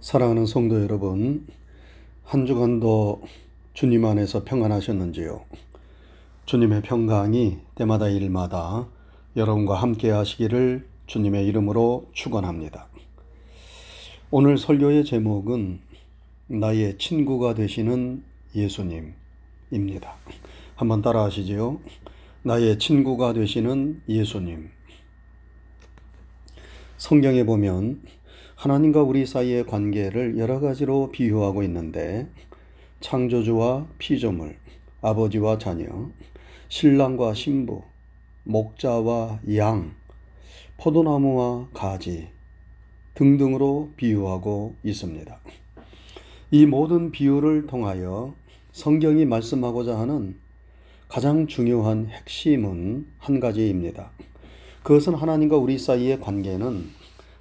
사랑하는 성도 여러분, 한 주간도 주님 안에서 평안하셨는지요? 주님의 평강이 때마다 일마다 여러분과 함께 하시기를 주님의 이름으로 축원합니다. 오늘 설교의 제목은 나의 친구가 되시는 예수님입니다. 한번 따라 하시지요. 나의 친구가 되시는 예수님. 성경에 보면 하나님과 우리 사이의 관계를 여러 가지로 비유하고 있는데 창조주와 피조물, 아버지와 자녀, 신랑과 신부, 목자와 양, 포도나무와 가지 등등으로 비유하고 있습니다. 이 모든 비유를 통하여 성경이 말씀하고자 하는 가장 중요한 핵심은 한 가지입니다. 그것은 하나님과 우리 사이의 관계는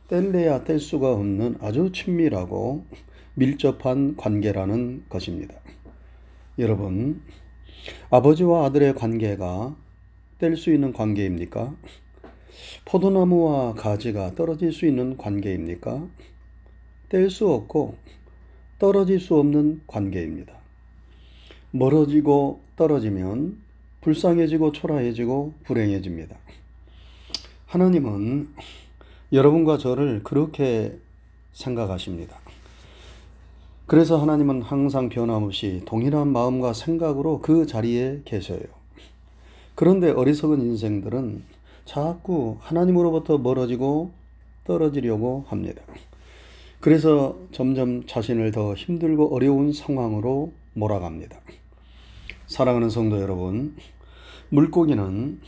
뗄래야 뗄 수가 없는 아주 친밀하고 밀접한 관계라는 것입니다. 여러분, 아버지와 아들의 관계가 뗄 수 있는 관계입니까? 포도나무와 가지가 떨어질 수 있는 관계입니까? 뗄 수 없고 떨어질 수 없는 관계입니다. 멀어지고 떨어지면 불쌍해지고 초라해지고 불행해집니다. 하나님은 여러분과 저를 그렇게 생각하십니다. 그래서 하나님은 항상 변함없이 동일한 마음과 생각으로 그 자리에 계셔요. 그런데 어리석은 인생들은 자꾸 하나님으로부터 멀어지고 떨어지려고 합니다. 그래서 점점 자신을 더 힘들고 어려운 상황으로 몰아갑니다. 사랑하는 성도 여러분, 물고기는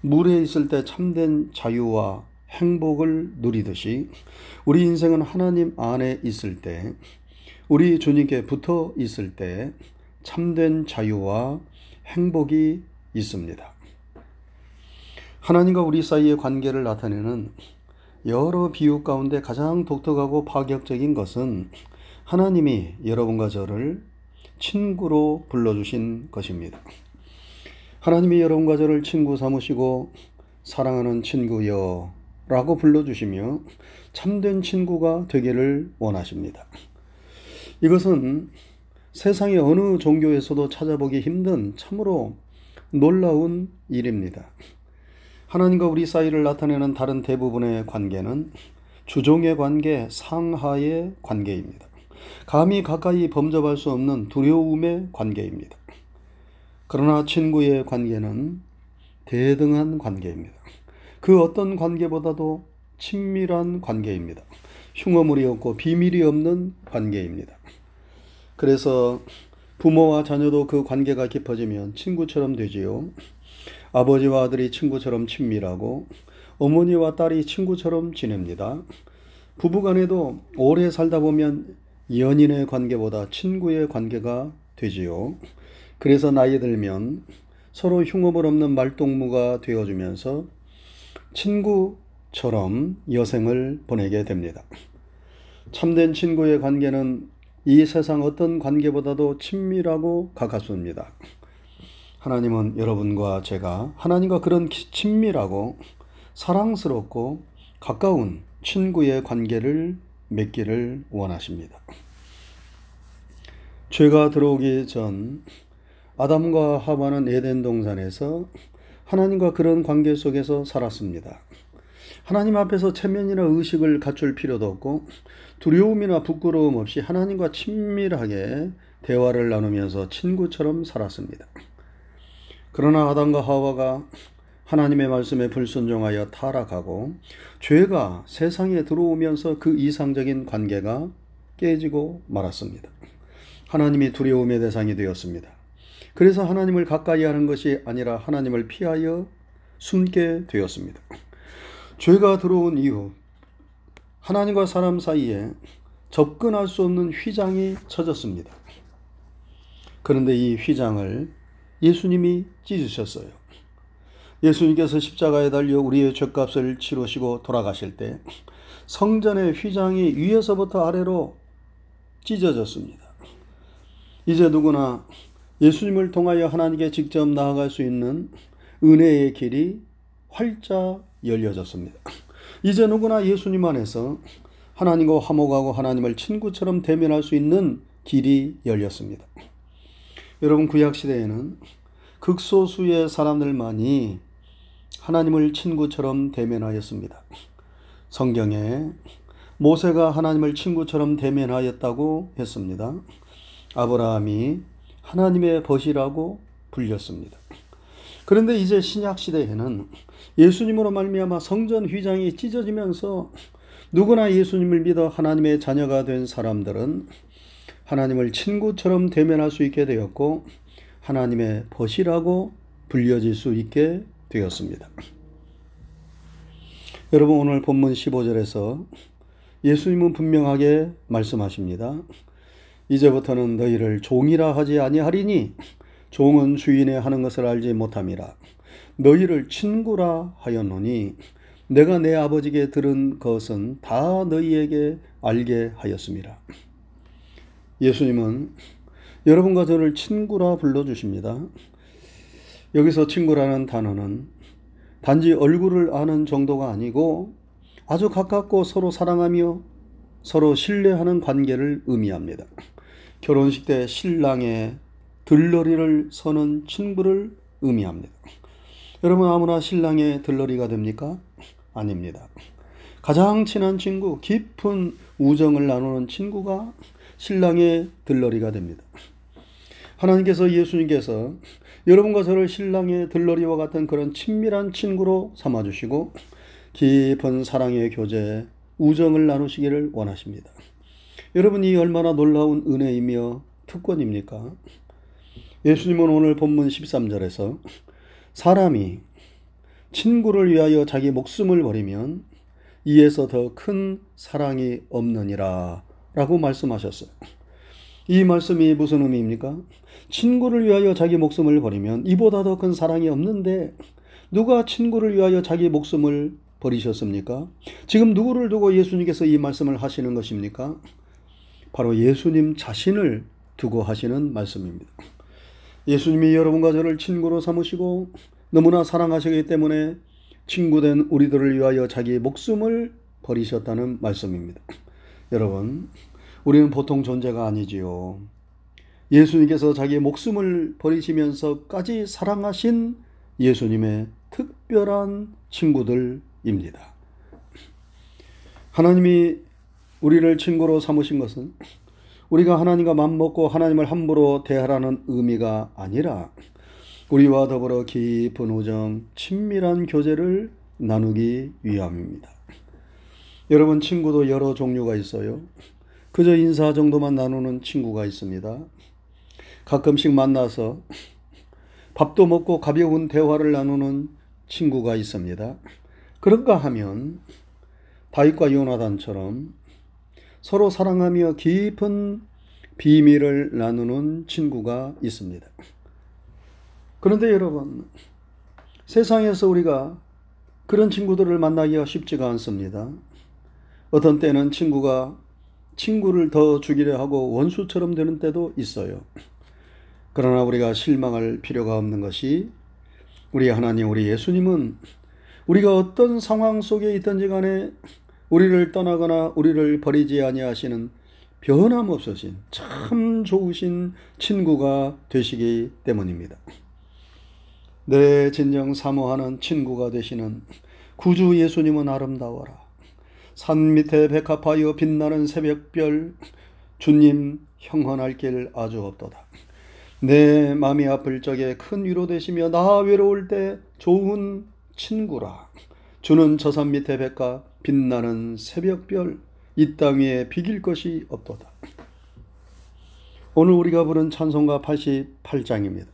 물에 있을 때 참된 자유와 행복을 누리듯이 우리 인생은 하나님 안에 있을 때, 우리 주님께 붙어 있을 때 참된 자유와 행복이 있습니다. 하나님과 우리 사이의 관계를 나타내는 여러 비유 가운데 가장 독특하고 파격적인 것은 하나님이 여러분과 저를 친구로 불러주신 것입니다. 하나님이 여러분과 저를 친구 삼으시고 사랑하는 친구여 라고 불러주시며 참된 친구가 되기를 원하십니다. 이것은 세상의 어느 종교에서도 찾아보기 힘든 참으로 놀라운 일입니다. 하나님과 우리 사이를 나타내는 다른 대부분의 관계는 주종의 관계, 상하의 관계입니다. 감히 가까이 범접할 수 없는 두려움의 관계입니다. 그러나 친구의 관계는 대등한 관계입니다. 그 어떤 관계보다도 친밀한 관계입니다. 흉어물이 없고 비밀이 없는 관계입니다. 그래서 부모와 자녀도 그 관계가 깊어지면 친구처럼 되지요. 아버지와 아들이 친구처럼 친밀하고 어머니와 딸이 친구처럼 지냅니다. 부부간에도 오래 살다 보면 연인의 관계보다 친구의 관계가 되지요. 그래서 나이 들면 서로 흉어물 없는 말동무가 되어주면서 친구처럼 여생을 보내게 됩니다. 참된 친구의 관계는 이 세상 어떤 관계보다도 친밀하고 가깝습니다. 하나님은 여러분과 제가 하나님과 그런 친밀하고 사랑스럽고 가까운 친구의 관계를 맺기를 원하십니다. 죄가 들어오기 전 아담과 하와는 에덴 동산에서 하나님과 그런 관계 속에서 살았습니다. 하나님 앞에서 체면이나 의식을 갖출 필요도 없고 두려움이나 부끄러움 없이 하나님과 친밀하게 대화를 나누면서 친구처럼 살았습니다. 그러나 아담과 하와가 하나님의 말씀에 불순종하여 타락하고 죄가 세상에 들어오면서 그 이상적인 관계가 깨지고 말았습니다. 하나님이 두려움의 대상이 되었습니다. 그래서 하나님을 가까이 하는 것이 아니라 하나님을 피하여 숨게 되었습니다. 죄가 들어온 이후 하나님과 사람 사이에 접근할 수 없는 휘장이 쳐졌습니다. 그런데 이 휘장을 예수님이 찢으셨어요. 예수님께서 십자가에 달려 우리의 죄값을 치르시고 돌아가실 때 성전의 휘장이 위에서부터 아래로 찢어졌습니다. 이제 누구나 예수님을 통하여 하나님께 직접 나아갈 수 있는 은혜의 길이 활짝 열려졌습니다. 이제 누구나 예수님 안에서 하나님과 화목하고 하나님을 친구처럼 대면할 수 있는 길이 열렸습니다. 여러분 구약 시대에는 극소수의 사람들만이 하나님을 친구처럼 대면하였습니다. 성경에 모세가 하나님을 친구처럼 대면하였다고 했습니다. 아브라함이 하나님의 벗이라고 불렸습니다. 그런데 이제 신약 시대에는 예수님으로 말미암아 성전 휘장이 찢어지면서 누구나 예수님을 믿어 하나님의 자녀가 된 사람들은 하나님을 친구처럼 대면할 수 있게 되었고 하나님의 벗이라고 불려질 수 있게 되었습니다. 여러분 오늘 본문 15절에서 예수님은 분명하게 말씀하십니다. 이제부터는 너희를 종이라 하지 아니하리니 종은 주인의 하는 것을 알지 못함이라. 너희를 친구라 하였노니 내가 내 아버지께 들은 것은 다 너희에게 알게 하였습니다. 예수님은 여러분과 저를 친구라 불러주십니다. 여기서 친구라는 단어는 단지 얼굴을 아는 정도가 아니고 아주 가깝고 서로 사랑하며 서로 신뢰하는 관계를 의미합니다. 결혼식 때 신랑의 들러리를 서는 친구를 의미합니다. 여러분 아무나 신랑의 들러리가 됩니까? 아닙니다. 가장 친한 친구, 깊은 우정을 나누는 친구가 신랑의 들러리가 됩니다. 하나님께서 예수님께서 여러분과 저를 신랑의 들러리와 같은 그런 친밀한 친구로 삼아주시고 깊은 사랑의 교제, 우정을 나누시기를 원하십니다. 여러분이 얼마나 놀라운 은혜이며 특권입니까? 예수님은 오늘 본문 13절에서 사람이 친구를 위하여 자기 목숨을 버리면 이에서 더 큰 사랑이 없느니라 라고 말씀하셨어요. 이 말씀이 무슨 의미입니까? 친구를 위하여 자기 목숨을 버리면 이보다 더 큰 사랑이 없는데 누가 친구를 위하여 자기 목숨을 버리셨습니까? 지금 누구를 두고 예수님께서 이 말씀을 하시는 것입니까? 바로 예수님 자신을 두고 하시는 말씀입니다. 예수님이 여러분과 저를 친구로 삼으시고 너무나 사랑하시기 때문에 친구된 우리들을 위하여 자기 목숨을 버리셨다는 말씀입니다. 여러분, 우리는 보통 존재가 아니지요. 예수님께서 자기 목숨을 버리시면서까지 사랑하신 예수님의 특별한 친구들입니다. 하나님이 우리를 친구로 삼으신 것은 우리가 하나님과 맘먹고 하나님을 함부로 대하라는 의미가 아니라 우리와 더불어 깊은 우정, 친밀한 교제를 나누기 위함입니다. 여러분, 친구도 여러 종류가 있어요. 그저 인사 정도만 나누는 친구가 있습니다. 가끔씩 만나서 밥도 먹고 가벼운 대화를 나누는 친구가 있습니다. 그런가 하면 다윗과 요나단처럼 서로 사랑하며 깊은 비밀을 나누는 친구가 있습니다. 그런데 여러분, 세상에서 우리가 그런 친구들을 만나기가 쉽지가 않습니다. 어떤 때는 친구가 친구를 더 죽이려 하고 원수처럼 되는 때도 있어요. 그러나 우리가 실망할 필요가 없는 것이 우리 하나님, 우리 예수님은 우리가 어떤 상황 속에 있든지 간에 우리를 떠나거나 우리를 버리지 아니하시는 변함없으신 참 좋으신 친구가 되시기 때문입니다. 내 진정 사모하는 친구가 되시는 구주 예수님은 아름다워라. 산 밑에 백합하여 빛나는 새벽별 주님 형헌할 길 아주 없도다. 내 마음이 아플 적에 큰 위로 되시며 나 외로울 때 좋은 친구라. 주는 저산 밑에 백합 빛나는 새벽별 이땅 위에 비길 것이 없도다. 오늘 우리가 부른 찬송가 88장입니다.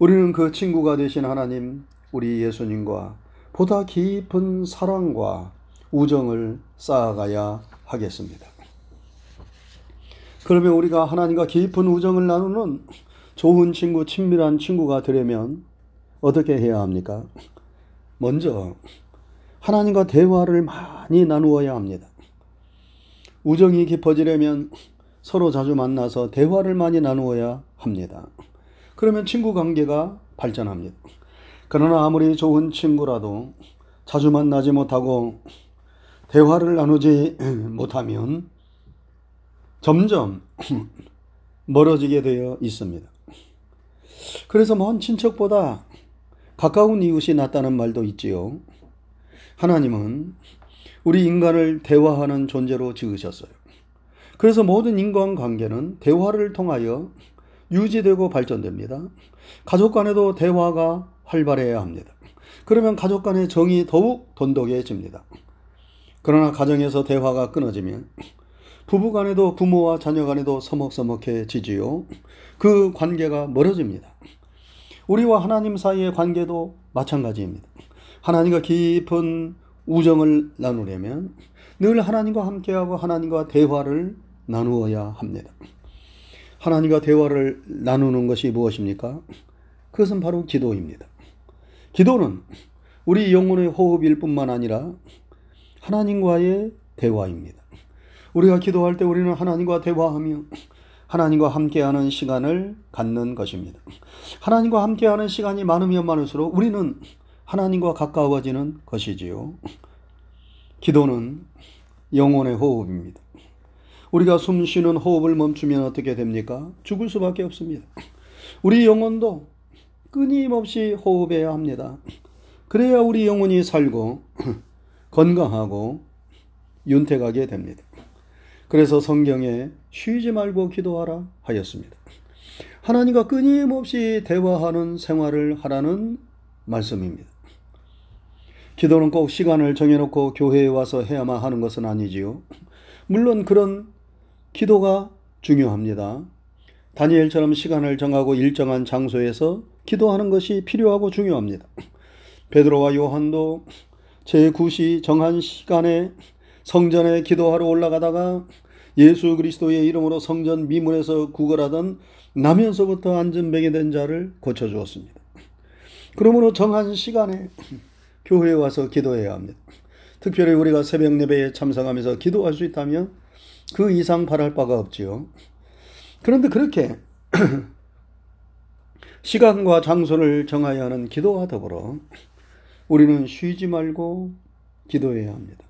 우리는 그 친구가 되신 하나님, 우리 예수님과 보다 깊은 사랑과 우정을 쌓아가야 하겠습니다. 그러면 우리가 하나님과 깊은 우정을 나누는 좋은 친구, 친밀한 친구가 되려면 어떻게 해야 합니까? 먼저 하나님과 대화를 많이 나누어야 합니다. 우정이 깊어지려면 서로 자주 만나서 대화를 많이 나누어야 합니다. 그러면 친구 관계가 발전합니다. 그러나 아무리 좋은 친구라도 자주 만나지 못하고 대화를 나누지 못하면 점점 멀어지게 되어 있습니다. 그래서 먼 친척보다 가까운 이웃이 낫다는 말도 있지요. 하나님은 우리 인간을 대화하는 존재로 지으셨어요. 그래서 모든 인간 관계는 대화를 통하여 유지되고 발전됩니다. 가족 간에도 대화가 활발해야 합니다. 그러면 가족 간의 정이 더욱 돈독해집니다. 그러나 가정에서 대화가 끊어지면 부부 간에도 부모와 자녀 간에도 서먹서먹해지지요. 그 관계가 멀어집니다. 우리와 하나님 사이의 관계도 마찬가지입니다. 하나님과 깊은 우정을 나누려면 늘 하나님과 함께하고 하나님과 대화를 나누어야 합니다. 하나님과 대화를 나누는 것이 무엇입니까? 그것은 바로 기도입니다. 기도는 우리 영혼의 호흡일 뿐만 아니라 하나님과의 대화입니다. 우리가 기도할 때 우리는 하나님과 대화하며 하나님과 함께하는 시간을 갖는 것입니다. 하나님과 함께하는 시간이 많으면 많을수록 우리는 하나님과 가까워지는 것이지요. 기도는 영혼의 호흡입니다. 우리가 숨 쉬는 호흡을 멈추면 어떻게 됩니까? 죽을 수밖에 없습니다. 우리 영혼도 끊임없이 호흡해야 합니다. 그래야 우리 영혼이 살고 건강하고 윤택하게 됩니다. 그래서 성경에 쉬지 말고 기도하라 하였습니다. 하나님과 끊임없이 대화하는 생활을 하라는 말씀입니다. 기도는 꼭 시간을 정해놓고 교회에 와서 해야만 하는 것은 아니지요. 물론 그런 기도가 중요합니다. 다니엘처럼 시간을 정하고 일정한 장소에서 기도하는 것이 필요하고 중요합니다. 베드로와 요한도 제9시 정한 시간에 성전에 기도하러 올라가다가 예수 그리스도의 이름으로 성전 미문에서 구걸하던 나면서부터 안전병이 된 자를 고쳐주었습니다. 그러므로 정한 시간에 교회에 와서 기도해야 합니다. 특별히 우리가 새벽 예배에 참석하면서 기도할 수 있다면 그 이상 바랄 바가 없지요. 그런데 그렇게 시간과 장소를 정하여 하는 기도와 더불어 우리는 쉬지 말고 기도해야 합니다.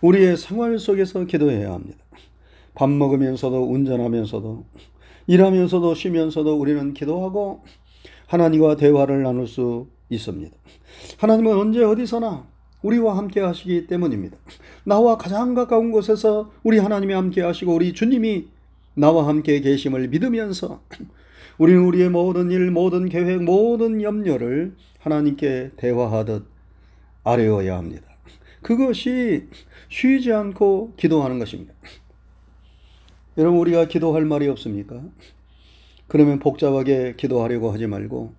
우리의 생활 속에서 기도해야 합니다. 밥 먹으면서도 운전하면서도 일하면서도 쉬면서도 우리는 기도하고 하나님과 대화를 나눌 수 있습니다. 하나님은 언제 어디서나 우리와 함께 하시기 때문입니다. 나와 가장 가까운 곳에서 우리 하나님이 함께 하시고 우리 주님이 나와 함께 계심을 믿으면서 우리는 우리의 모든 일, 모든 계획, 모든 염려를 하나님께 대화하듯 아뢰어야 합니다. 그것이 쉬지 않고 기도하는 것입니다. 여러분, 우리가 기도할 말이 없습니까? 그러면 복잡하게 기도하려고 하지 말고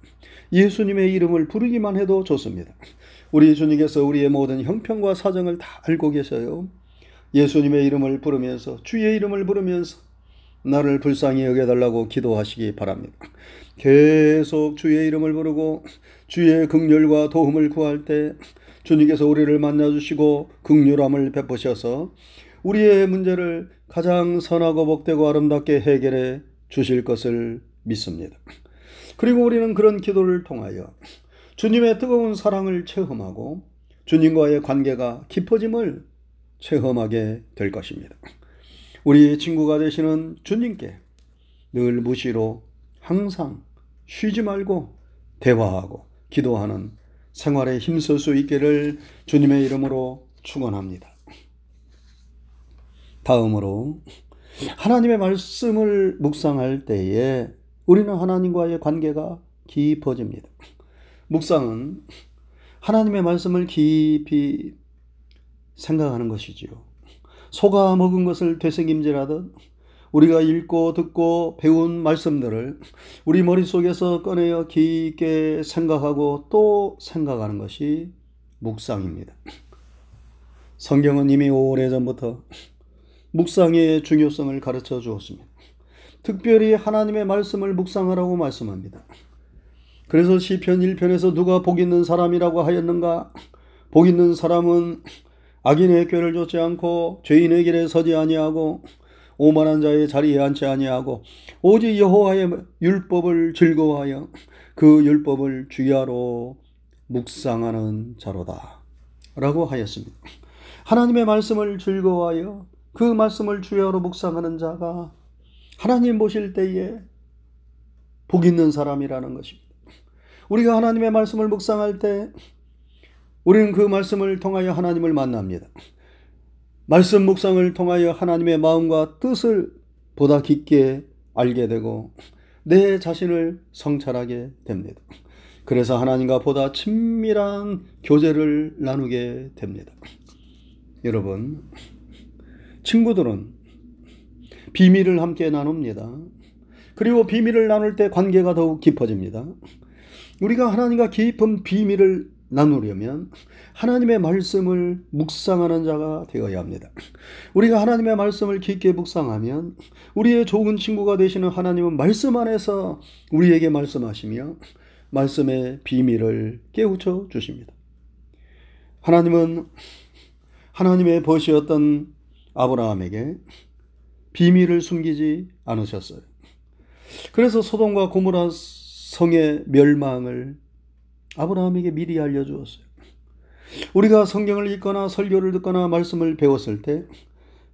예수님의 이름을 부르기만 해도 좋습니다. 우리 주님께서 우리의 모든 형편과 사정을 다 알고 계셔요. 예수님의 이름을 부르면서 주의 이름을 부르면서 나를 불쌍히 여겨달라고 기도하시기 바랍니다. 계속 주의 이름을 부르고 주의 극렬과 도움을 구할 때 주님께서 우리를 만나주시고 극렬함을 베푸셔서 우리의 문제를 가장 선하고 복되고 아름답게 해결해 주실 것을 믿습니다. 그리고 우리는 그런 기도를 통하여 주님의 뜨거운 사랑을 체험하고 주님과의 관계가 깊어짐을 체험하게 될 것입니다. 우리 친구가 되시는 주님께 늘 무시로 항상 쉬지 말고 대화하고 기도하는 생활에 힘쓸 수 있기를 주님의 이름으로 축원합니다. 다음으로 하나님의 말씀을 묵상할 때에 우리는 하나님과의 관계가 깊어집니다. 묵상은 하나님의 말씀을 깊이 생각하는 것이지요. 속아 먹은 것을 되새김질하듯 우리가 읽고 듣고 배운 말씀들을 우리 머릿속에서 꺼내어 깊게 생각하고 또 생각하는 것이 묵상입니다. 성경은 이미 오래전부터 묵상의 중요성을 가르쳐 주었습니다. 특별히 하나님의 말씀을 묵상하라고 말씀합니다. 그래서 시편 1편에서 누가 복 있는 사람이라고 하였는가? 복 있는 사람은 악인의 꾀를 좇지 않고 죄인의 길에 서지 아니하고 오만한 자의 자리에 앉지 아니하고 오직 여호와의 율법을 즐거워하여 그 율법을 주야로 묵상하는 자로다. 라고 하였습니다. 하나님의 말씀을 즐거워하여 그 말씀을 주야로 묵상하는 자가 하나님 보실 때에 복 있는 사람이라는 것입니다. 우리가 하나님의 말씀을 묵상할 때 우리는 그 말씀을 통하여 하나님을 만납니다. 말씀 묵상을 통하여 하나님의 마음과 뜻을 보다 깊게 알게 되고 내 자신을 성찰하게 됩니다. 그래서 하나님과 보다 친밀한 교제를 나누게 됩니다. 여러분, 친구들은 비밀을 함께 나눕니다. 그리고 비밀을 나눌 때 관계가 더욱 깊어집니다. 우리가 하나님과 깊은 비밀을 나누려면 하나님의 말씀을 묵상하는 자가 되어야 합니다. 우리가 하나님의 말씀을 깊게 묵상하면 우리의 좋은 친구가 되시는 하나님은 말씀 안에서 우리에게 말씀하시며 말씀의 비밀을 깨우쳐 주십니다. 하나님은 하나님의 벗이었던 아브라함에게 비밀을 숨기지 않으셨어요. 그래서 소돔과 고모라 성의 멸망을 아브라함에게 미리 알려주었어요. 우리가 성경을 읽거나 설교를 듣거나 말씀을 배웠을 때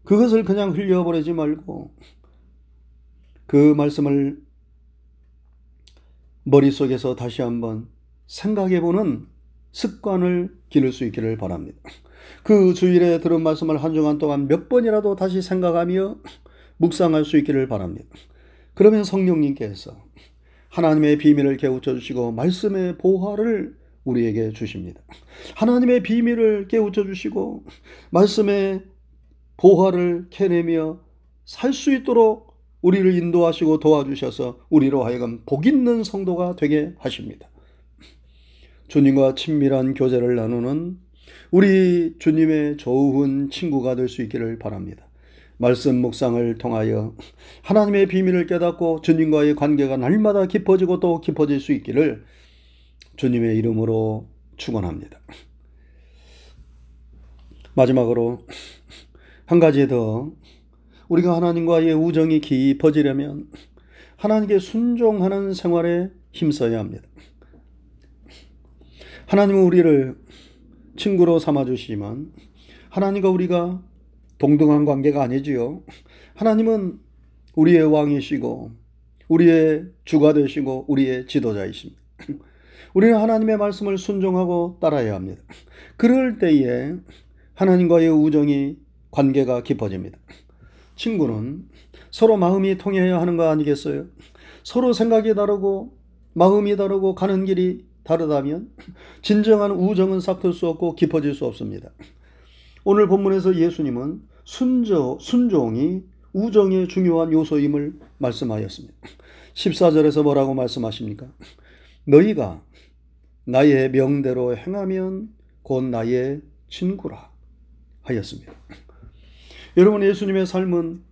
그것을 그냥 흘려버리지 말고 그 말씀을 머릿속에서 다시 한번 생각해보는 습관을 기를 수 있기를 바랍니다. 그 주일에 들은 말씀을 한 주간 동안 몇 번이라도 다시 생각하며 묵상할 수 있기를 바랍니다. 그러면 성령님께서 하나님의 비밀을 깨우쳐 주시고 말씀의 보화를 우리에게 주십니다. 하나님의 비밀을 깨우쳐 주시고 말씀의 보화를 캐내며 살 수 있도록 우리를 인도하시고 도와주셔서 우리로 하여금 복 있는 성도가 되게 하십니다. 주님과 친밀한 교제를 나누는 우리 주님의 좋은 친구가 될 수 있기를 바랍니다. 말씀 묵상을 통하여 하나님의 비밀을 깨닫고 주님과의 관계가 날마다 깊어지고 또 깊어질 수 있기를 주님의 이름으로 축원합니다. 마지막으로 한 가지 더 우리가 하나님과의 우정이 깊어지려면 하나님께 순종하는 생활에 힘써야 합니다. 하나님은 우리를 친구로 삼아 주시지만 하나님과 우리가 동등한 관계가 아니지요. 하나님은 우리의 왕이시고 우리의 주가 되시고 우리의 지도자이십니다. 우리는 하나님의 말씀을 순종하고 따라야 합니다. 그럴 때에 하나님과의 우정이 관계가 깊어집니다. 친구는 서로 마음이 통해야 하는 거 아니겠어요? 서로 생각이 다르고 마음이 다르고 가는 길이 다르다면 진정한 우정은 싹틀 수 없고 깊어질 수 없습니다. 오늘 본문에서 예수님은 순조, 순종이 우정의 중요한 요소임을 말씀하였습니다. 14절에서 뭐라고 말씀하십니까? 너희가 나의 명대로 행하면 곧 나의 친구라 하였습니다. 여러분 예수님의 삶은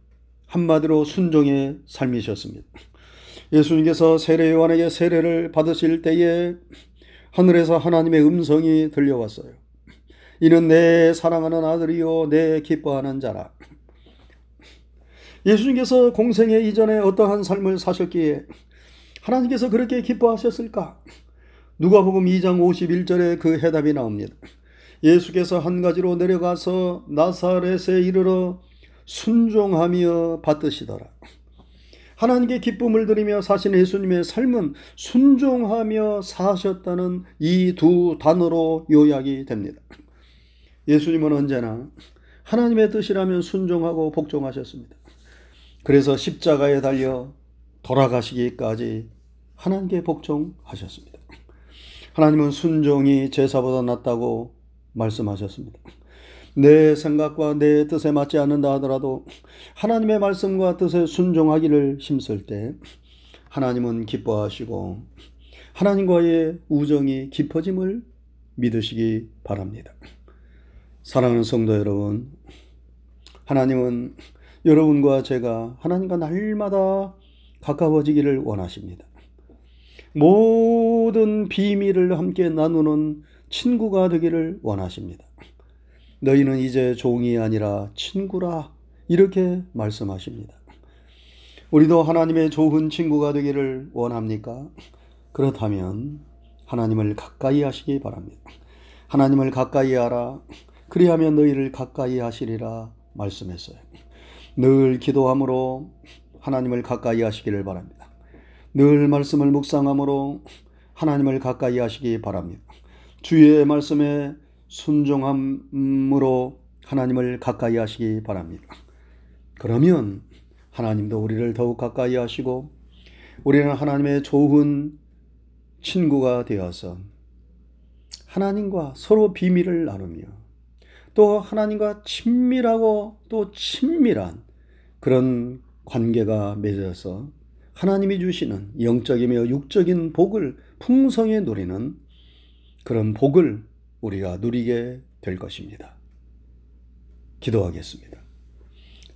한마디로 순종의 삶이셨습니다. 예수님께서 세례 요한에게 세례를 받으실 때에 하늘에서 하나님의 음성이 들려왔어요. 이는 내 사랑하는 아들이요 내 기뻐하는 자라. 예수님께서 공생애 이전에 어떠한 삶을 사셨기에 하나님께서 그렇게 기뻐하셨을까? 누가복음 2장 51절에 그 해답이 나옵니다. 예수께서 한 가지로 내려가서 나사렛에 이르러 순종하며 받으시더라. 하나님께 기쁨을 드리며 사신 예수님의 삶은 순종하며 사셨다는 이 두 단어로 요약이 됩니다. 예수님은 언제나 하나님의 뜻이라면 순종하고 복종하셨습니다. 그래서 십자가에 달려 돌아가시기까지 하나님께 복종하셨습니다. 하나님은 순종이 제사보다 낫다고 말씀하셨습니다. 내 생각과 내 뜻에 맞지 않는다 하더라도 하나님의 말씀과 뜻에 순종하기를 힘쓸 때 하나님은 기뻐하시고 하나님과의 우정이 깊어짐을 믿으시기 바랍니다. 사랑하는 성도 여러분, 하나님은 여러분과 제가 하나님과 날마다 가까워지기를 원하십니다. 모든 비밀을 함께 나누는 친구가 되기를 원하십니다. 너희는 이제 종이 아니라 친구라 이렇게 말씀하십니다. 우리도 하나님의 좋은 친구가 되기를 원합니까? 그렇다면 하나님을 가까이 하시기 바랍니다. 하나님을 가까이 하라. 그리하면 너희를 가까이 하시리라 말씀했어요. 늘 기도함으로 하나님을 가까이 하시기를 바랍니다. 늘 말씀을 묵상함으로 하나님을 가까이 하시기 바랍니다. 주의 말씀에 순종함으로 하나님을 가까이 하시기 바랍니다. 그러면 하나님도 우리를 더욱 가까이 하시고 우리는 하나님의 좋은 친구가 되어서 하나님과 서로 비밀을 나누며 또 하나님과 친밀하고 또 친밀한 그런 관계가 맺어서 하나님이 주시는 영적이며 육적인 복을 풍성히 누리는 그런 복을 우리가 누리게 될 것입니다. 기도하겠습니다.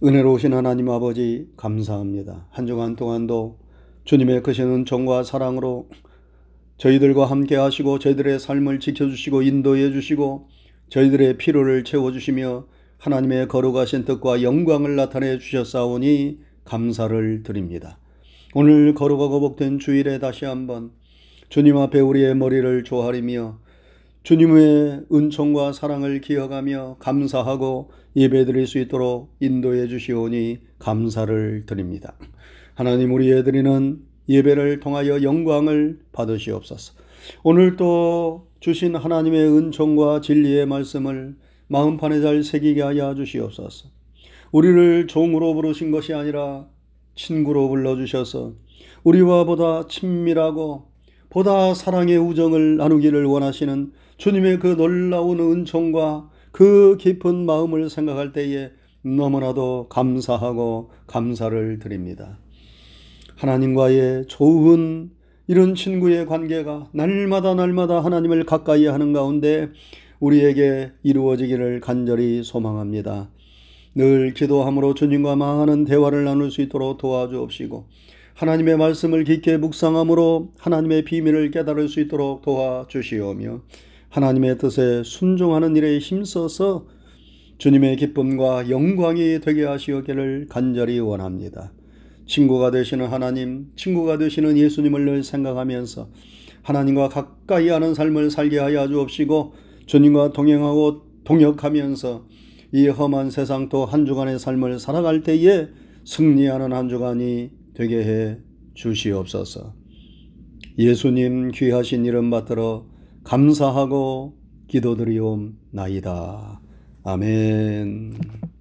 은혜로우신 하나님 아버지 감사합니다. 한 주간 동안도 주님의 크신 은총과 사랑으로 저희들과 함께 하시고 저희들의 삶을 지켜주시고 인도해 주시고 저희들의 필요를 채워주시며 하나님의 거룩하신 뜻과 영광을 나타내 주셨사오니 감사를 드립니다. 오늘 거룩하고 복된 주일에 다시 한번 주님 앞에 우리의 머리를 조아리며 주님의 은총과 사랑을 기억하며 감사하고 예배드릴 수 있도록 인도해 주시오니 감사를 드립니다. 하나님 우리의 드리는 예배를 통하여 영광을 받으시옵소서. 오늘 또 주신 하나님의 은총과 진리의 말씀을 마음판에 잘 새기게 하여 주시옵소서. 우리를 종으로 부르신 것이 아니라 친구로 불러주셔서 우리와 보다 친밀하고 보다 사랑의 우정을 나누기를 원하시는 주님의 그 놀라운 은총과 그 깊은 마음을 생각할 때에 너무나도 감사하고 감사를 드립니다. 하나님과의 좋은 이런 친구의 관계가 날마다 날마다 하나님을 가까이 하는 가운데 우리에게 이루어지기를 간절히 소망합니다. 늘 기도함으로 주님과 망하는 대화를 나눌 수 있도록 도와주옵시고 하나님의 말씀을 깊게 묵상함으로 하나님의 비밀을 깨달을 수 있도록 도와주시오며 하나님의 뜻에 순종하는 일에 힘써서 주님의 기쁨과 영광이 되게 하시오기를 간절히 원합니다. 친구가 되시는 하나님, 친구가 되시는 예수님을 늘 생각하면서 하나님과 가까이 하는 삶을 살게 하여 주옵시고 주님과 동행하고 동역하면서 이 험한 세상 또 한 주간의 삶을 살아갈 때에 승리하는 한 주간이 되게 해 주시옵소서. 예수님 귀하신 이름 받들어 감사하고 기도드리옵나이다. 아멘.